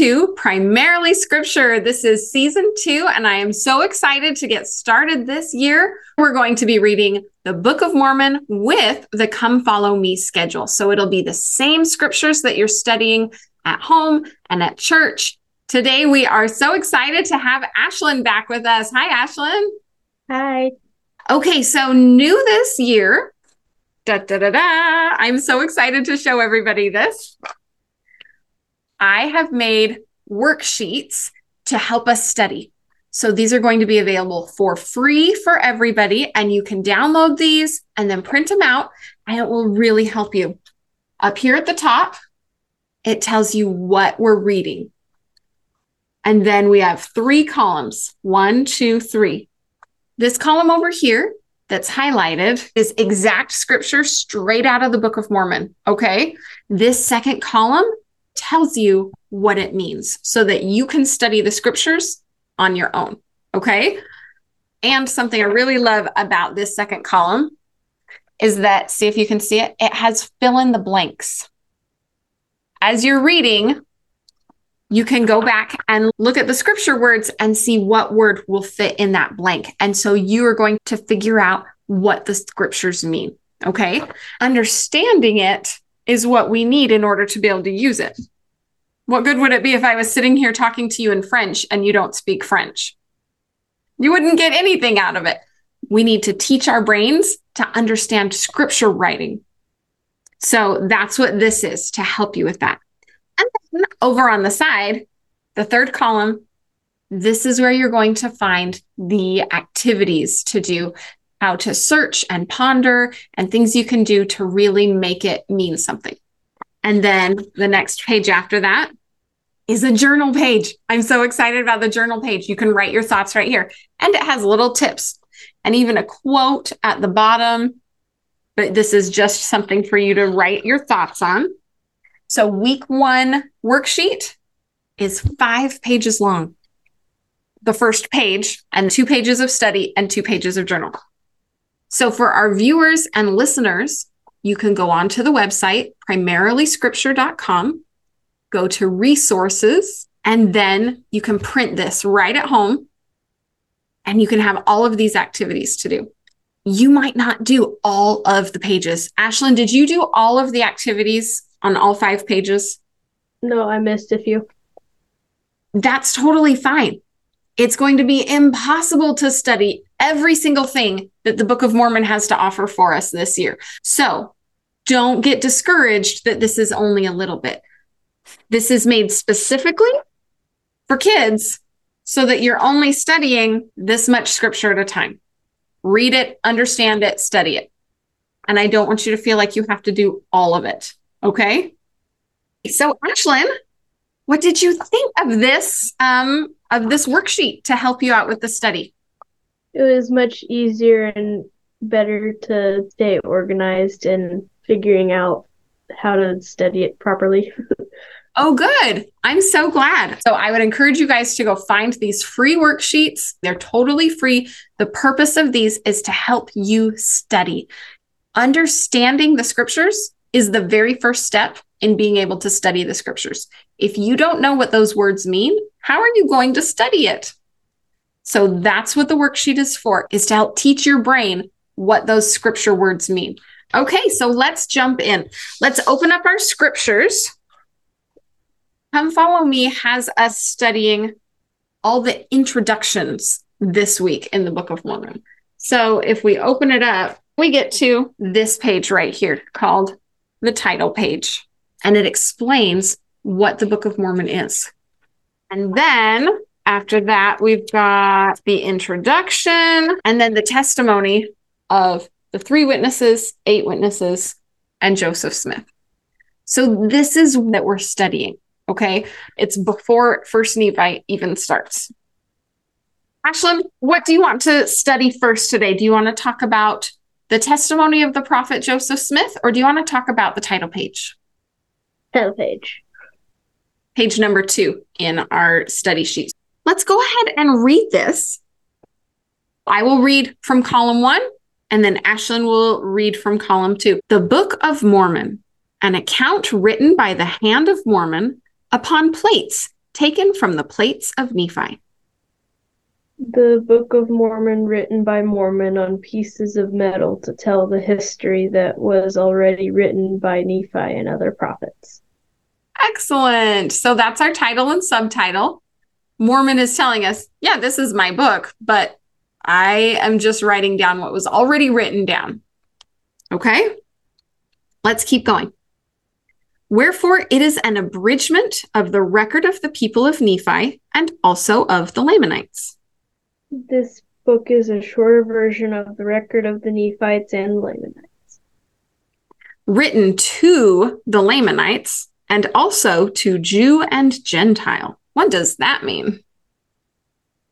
to Primarily Scripture. This is season two, and I am so excited to get started this year. We're going to be reading the Book of Mormon with the Come Follow Me schedule. So it'll be the same scriptures that you're studying at home and at church. Today, we are so excited to have Ashlyn back with us. Hi, Ashlyn. Hi. Okay, so new this year. Da, da, da, da. I'm so excited to show everybody this. I have made worksheets to help us study. So these are going to be available for free for everybody, and you can download these and then print them out, and it will really help you. Up here at the top, it tells you what we're reading. And then we have three columns one, two, three. This column over here that's highlighted is exact scripture straight out of the Book of Mormon. Okay. This second column tells you what it means so that you can study the scriptures on your own. Okay. And something I really love about this second column is that, see if you can see it, it has fill in the blanks. As you're reading, you can go back and look at the scripture words and see what word will fit in that blank. And so you are going to figure out what the scriptures mean. Okay. Understanding it is what we need in order to be able to use it. What good would it be if I was sitting here talking to you in French and you don't speak French? You wouldn't get anything out of it. We need to teach our brains to understand scripture writing. So that's what this is to help you with that. And then over on the side, the third column, this is where you're going to find the activities to do how to search and ponder and things you can do to really make it mean something. And then the next page after that is a journal page. I'm so excited about the journal page. You can write your thoughts right here. And it has little tips and even a quote at the bottom. But this is just something for you to write your thoughts on. So, week one worksheet is five pages long. The first page, and two pages of study, and two pages of journal. So for our viewers and listeners, you can go on to the website, primarilyscripture.com, go to resources, and then you can print this right at home and you can have all of these activities to do. You might not do all of the pages. Ashlyn, did you do all of the activities on all five pages? No, I missed a few. That's totally fine. It's going to be impossible to study every single thing that the Book of Mormon has to offer for us this year. So don't get discouraged that this is only a little bit. This is made specifically for kids so that you're only studying this much scripture at a time. Read it, understand it, study it. And I don't want you to feel like you have to do all of it. Okay. So, Ashlyn, what did you think of this um, of this worksheet to help you out with the study? It was much easier and better to stay organized and figuring out how to study it properly. Oh, good. I'm so glad. So, I would encourage you guys to go find these free worksheets. They're totally free. The purpose of these is to help you study. Understanding the scriptures is the very first step in being able to study the scriptures. If you don't know what those words mean, how are you going to study it? So that's what the worksheet is for, is to help teach your brain what those scripture words mean. Okay, so let's jump in. Let's open up our scriptures. Come Follow Me has us studying all the introductions this week in the Book of Mormon. So if we open it up, we get to this page right here called the title page, and it explains what the Book of Mormon is. And then after that, we've got the introduction and then the testimony of the three witnesses, eight witnesses, and Joseph Smith. So this is that we're studying. Okay. It's before First Nephi even starts. Ashlyn, what do you want to study first today? Do you want to talk about the testimony of the prophet Joseph Smith, or do you want to talk about the title page? Title page. Page number two in our study sheet. Let's go ahead and read this. I will read from column one, and then Ashlyn will read from column two. The Book of Mormon, an account written by the hand of Mormon upon plates taken from the plates of Nephi? The Book of Mormon, written by Mormon on pieces of metal to tell the history that was already written by Nephi and other prophets. Excellent. So that's our title and subtitle. Mormon is telling us, yeah, this is my book, but I am just writing down what was already written down. Okay? Let's keep going. Wherefore, it is an abridgment of the record of the people of Nephi and also of the Lamanites. This book is a shorter version of the record of the Nephites and Lamanites. Written to the Lamanites and also to Jew and Gentile. What does that mean?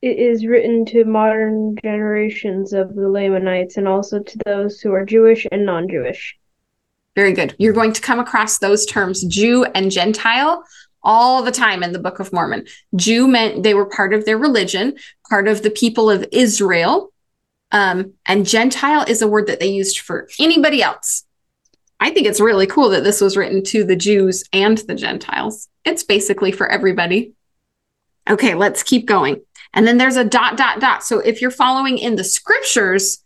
It is written to modern generations of the Lamanites and also to those who are Jewish and non Jewish. Very good. You're going to come across those terms, Jew and Gentile, all the time in the Book of Mormon. Jew meant they were part of their religion, part of the people of Israel. Um, and Gentile is a word that they used for anybody else. I think it's really cool that this was written to the Jews and the Gentiles. It's basically for everybody. Okay, let's keep going. And then there's a dot, dot, dot. So if you're following in the scriptures,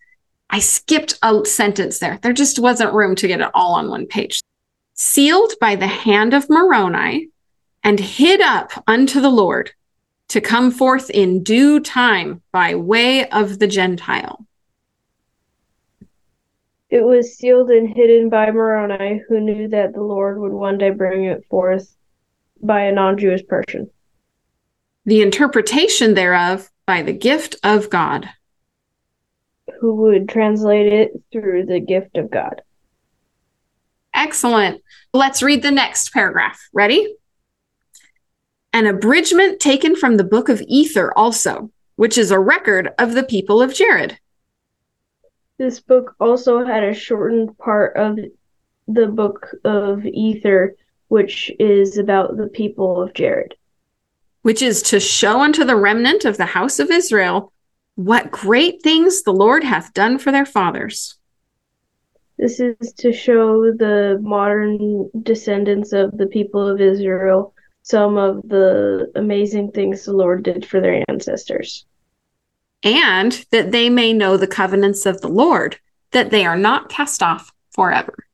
I skipped a sentence there. There just wasn't room to get it all on one page. Sealed by the hand of Moroni and hid up unto the Lord to come forth in due time by way of the Gentile. It was sealed and hidden by Moroni, who knew that the Lord would one day bring it forth by a non Jewish person. The interpretation thereof by the gift of God. Who would translate it through the gift of God. Excellent. Let's read the next paragraph. Ready? An abridgment taken from the book of Ether, also, which is a record of the people of Jared. This book also had a shortened part of the book of Ether, which is about the people of Jared. Which is to show unto the remnant of the house of Israel what great things the Lord hath done for their fathers. This is to show the modern descendants of the people of Israel some of the amazing things the Lord did for their ancestors and that they may know the covenants of the Lord, that they are not cast off forever.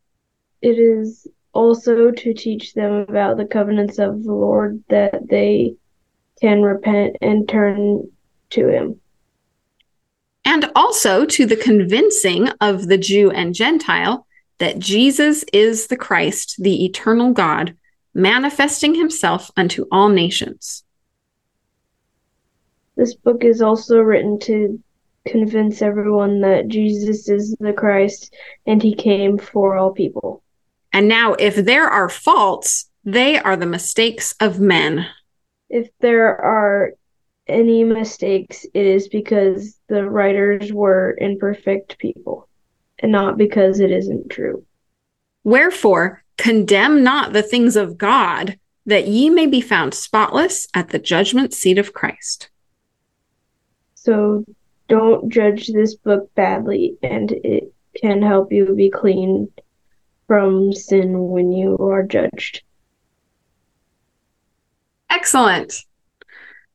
It is also to teach them about the covenants of the Lord, that they can repent and turn to Him. And also to the convincing of the Jew and Gentile that Jesus is the Christ, the eternal God, manifesting Himself unto all nations this book is also written to convince everyone that Jesus is the Christ and he came for all people. And now, if there are faults, they are the mistakes of men. If there are any mistakes, it is because the writers were imperfect people and not because it isn't true. Wherefore, condemn not the things of God, that ye may be found spotless at the judgment seat of Christ. So don't judge this book badly, and it can help you be clean from sin when you are judged. Excellent.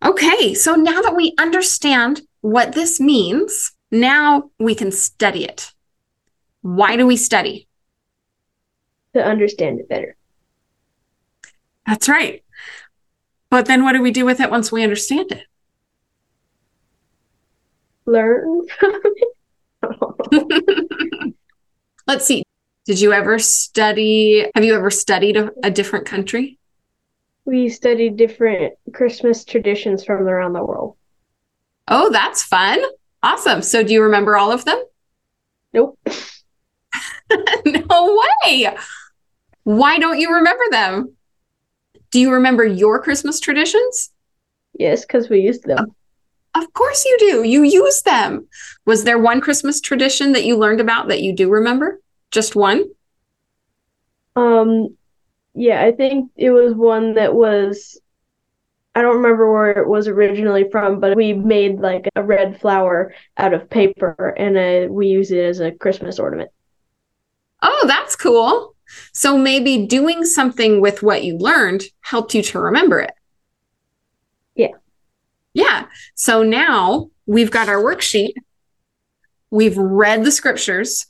Okay, so now that we understand what this means, now we can study it. Why do we study? To understand it better. That's right. But then what do we do with it once we understand it? learn from it. Let's see. Did you ever study? Have you ever studied a, a different country? We studied different Christmas traditions from around the world. Oh, that's fun. Awesome. So, do you remember all of them? Nope. no way. Why don't you remember them? Do you remember your Christmas traditions? Yes, because we used them. Of course you do. You use them. Was there one Christmas tradition that you learned about that you do remember? Just one? Um yeah, I think it was one that was I don't remember where it was originally from, but we made like a red flower out of paper and uh, we use it as a Christmas ornament. Oh, that's cool. So maybe doing something with what you learned helped you to remember it. Yeah. Yeah. So now we've got our worksheet. We've read the scriptures.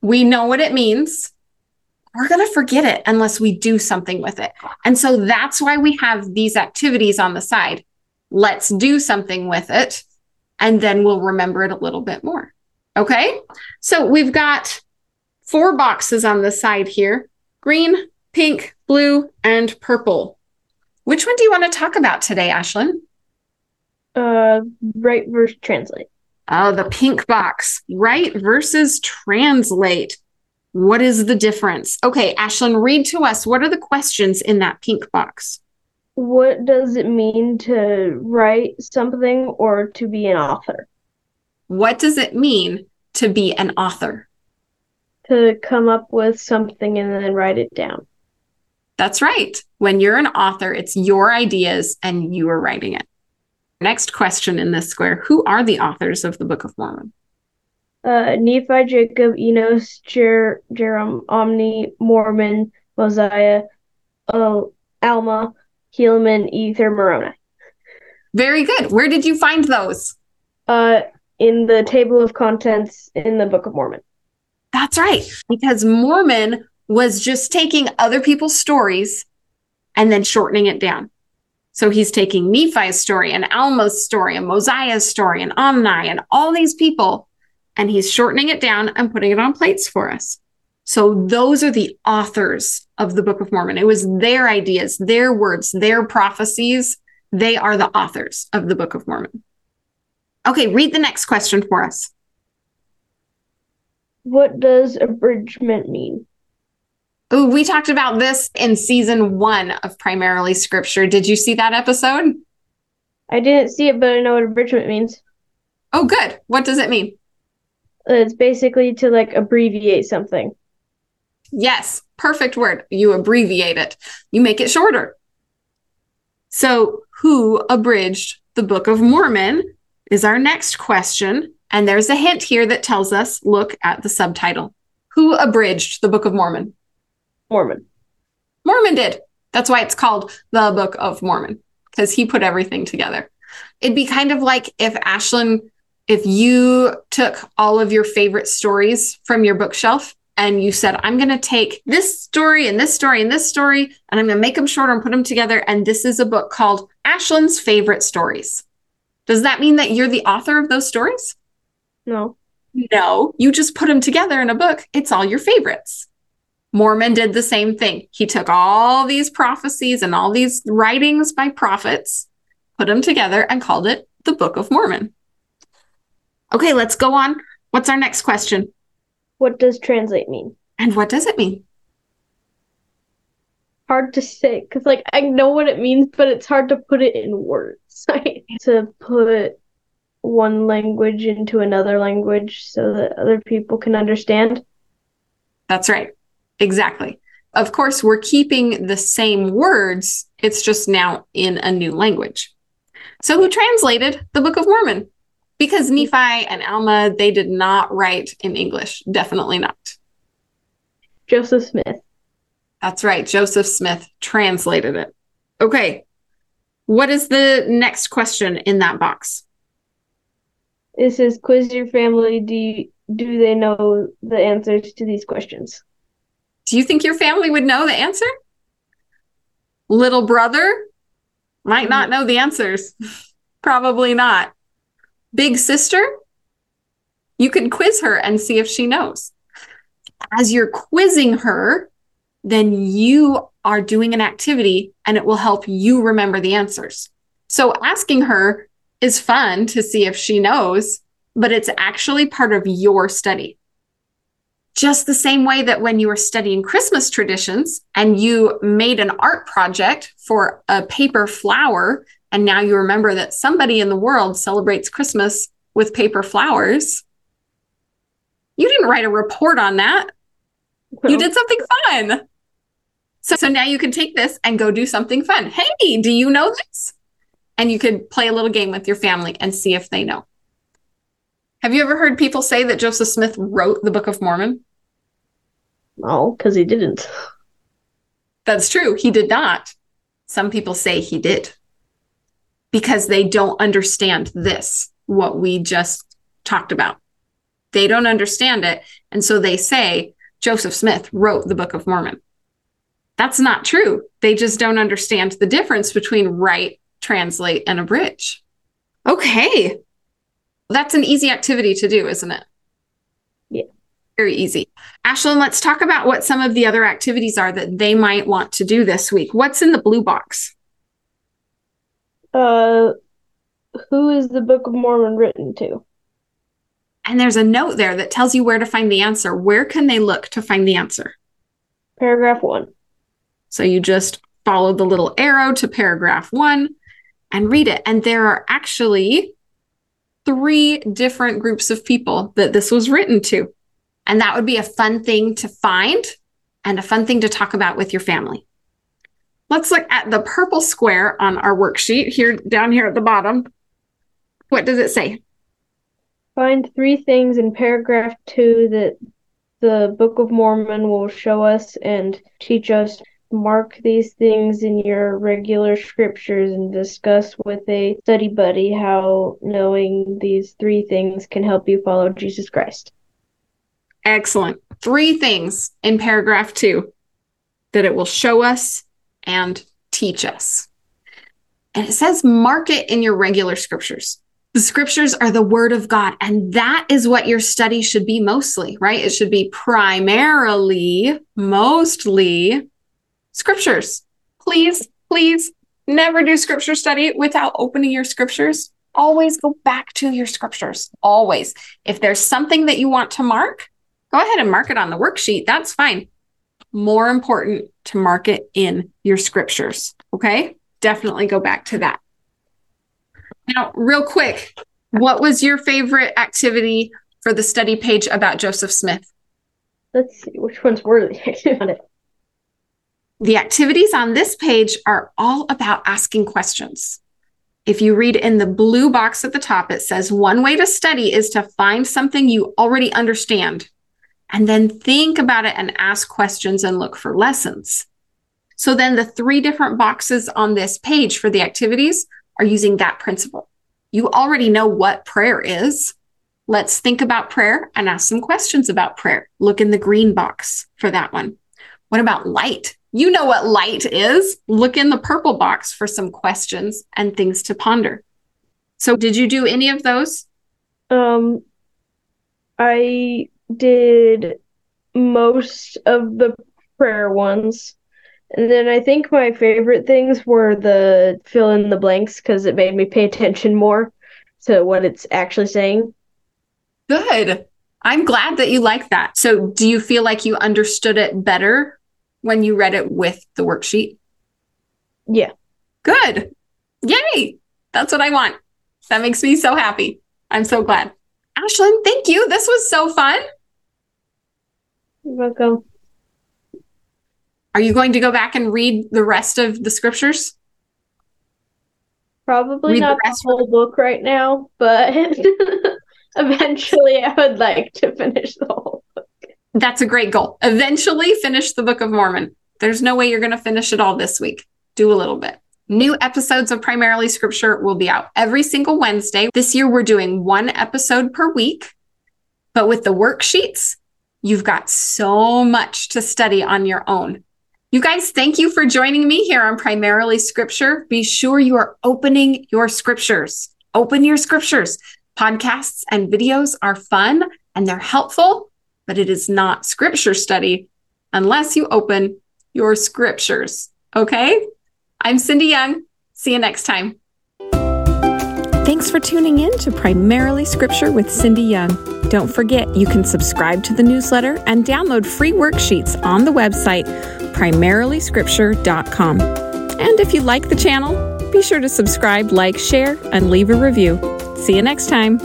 We know what it means. We're going to forget it unless we do something with it. And so that's why we have these activities on the side. Let's do something with it, and then we'll remember it a little bit more. Okay. So we've got four boxes on the side here green, pink, blue, and purple. Which one do you want to talk about today, Ashlyn? Uh, write versus translate. Oh, the pink box. Write versus translate. What is the difference? Okay, Ashlyn, read to us. What are the questions in that pink box? What does it mean to write something or to be an author? What does it mean to be an author? To come up with something and then write it down. That's right. When you're an author, it's your ideas and you are writing it. Next question in this square Who are the authors of the Book of Mormon? Uh, Nephi, Jacob, Enos, Jer- Jerem, Omni, Mormon, Mosiah, uh, Alma, Helaman, Ether, Moroni. Very good. Where did you find those? Uh, in the table of contents in the Book of Mormon. That's right. Because Mormon was just taking other people's stories and then shortening it down. So he's taking Nephi's story and Alma's story and Mosiah's story and Omni and all these people, and he's shortening it down and putting it on plates for us. So those are the authors of the Book of Mormon. It was their ideas, their words, their prophecies. They are the authors of the Book of Mormon. Okay, read the next question for us. What does abridgment mean? Ooh, we talked about this in season one of Primarily Scripture. Did you see that episode? I didn't see it, but I know what abridgment means. Oh, good. What does it mean? It's basically to like abbreviate something. Yes, perfect word. You abbreviate it, you make it shorter. So, who abridged the Book of Mormon is our next question. And there's a hint here that tells us look at the subtitle. Who abridged the Book of Mormon? Mormon. Mormon did. That's why it's called the Book of Mormon, because he put everything together. It'd be kind of like if Ashlyn, if you took all of your favorite stories from your bookshelf and you said, I'm going to take this story and this story and this story, and I'm going to make them shorter and put them together. And this is a book called Ashlyn's Favorite Stories. Does that mean that you're the author of those stories? No. No, you just put them together in a book. It's all your favorites. Mormon did the same thing. He took all these prophecies and all these writings by prophets, put them together, and called it the Book of Mormon. Okay, let's go on. What's our next question? What does translate mean? And what does it mean? Hard to say because, like, I know what it means, but it's hard to put it in words. to put one language into another language so that other people can understand. That's right. Exactly. Of course, we're keeping the same words, it's just now in a new language. So, who translated the Book of Mormon? Because Nephi and Alma, they did not write in English. Definitely not. Joseph Smith. That's right. Joseph Smith translated it. Okay. What is the next question in that box? It says, quiz your family. Do you, do they know the answers to these questions? Do you think your family would know the answer? Little brother might not know the answers. Probably not. Big sister, you can quiz her and see if she knows. As you're quizzing her, then you are doing an activity and it will help you remember the answers. So asking her is fun to see if she knows, but it's actually part of your study. Just the same way that when you were studying Christmas traditions and you made an art project for a paper flower, and now you remember that somebody in the world celebrates Christmas with paper flowers, you didn't write a report on that. You did something fun. So, so now you can take this and go do something fun. Hey, do you know this? And you could play a little game with your family and see if they know. Have you ever heard people say that Joseph Smith wrote the Book of Mormon? No, because he didn't. That's true. He did not. Some people say he did. because they don't understand this, what we just talked about. They don't understand it. And so they say Joseph Smith wrote the Book of Mormon. That's not true. They just don't understand the difference between write, translate, and abridge. Okay. That's an easy activity to do, isn't it? Yeah. Very easy. Ashlyn, let's talk about what some of the other activities are that they might want to do this week. What's in the blue box? Uh, who is the Book of Mormon written to? And there's a note there that tells you where to find the answer. Where can they look to find the answer? Paragraph one. So you just follow the little arrow to paragraph one and read it. And there are actually three different groups of people that this was written to. And that would be a fun thing to find and a fun thing to talk about with your family. Let's look at the purple square on our worksheet here down here at the bottom. What does it say? Find three things in paragraph two that the Book of Mormon will show us and teach us. Mark these things in your regular scriptures and discuss with a study buddy how knowing these three things can help you follow Jesus Christ. Excellent. Three things in paragraph two that it will show us and teach us. And it says, mark it in your regular scriptures. The scriptures are the word of God, and that is what your study should be mostly, right? It should be primarily, mostly scriptures. Please, please never do scripture study without opening your scriptures. Always go back to your scriptures. Always. If there's something that you want to mark, go ahead and mark it on the worksheet. That's fine. More important to mark it in your scriptures. Okay. Definitely go back to that. Now, real quick, what was your favorite activity for the study page about Joseph Smith? Let's see, which ones were on it? The activities on this page are all about asking questions. If you read in the blue box at the top, it says one way to study is to find something you already understand and then think about it and ask questions and look for lessons. So then the three different boxes on this page for the activities are using that principle. You already know what prayer is. Let's think about prayer and ask some questions about prayer. Look in the green box for that one. What about light? You know what light is. Look in the purple box for some questions and things to ponder. So, did you do any of those? Um, I did most of the prayer ones. And then I think my favorite things were the fill in the blanks because it made me pay attention more to what it's actually saying. Good. I'm glad that you like that. So, do you feel like you understood it better when you read it with the worksheet? Yeah. Good. Yay. That's what I want. That makes me so happy. I'm so glad. Ashlyn, thank you. This was so fun. You're welcome. Are you going to go back and read the rest of the scriptures? Probably Read not the, rest whole book right now, but eventually I would like to finish the whole. That's a great goal. Eventually finish the Book of Mormon. There's no way you're going to finish it all this week. Do a little bit. New episodes of Primarily Scripture will be out every single Wednesday. This year, we're doing one episode per week. But with the worksheets, you've got so much to study on your own. You guys, thank you for joining me here on Primarily Scripture. Be sure you are opening your scriptures. Open your scriptures. Podcasts and videos are fun and they're helpful, but it is not scripture study unless you open your scriptures. Okay? I'm Cindy Young. See you next time. Thanks for tuning in to Primarily Scripture with Cindy Young. Don't forget, you can subscribe to the newsletter and download free worksheets on the website primarilyscripture.com. And if you like the channel, be sure to subscribe, like, share, and leave a review. See you next time.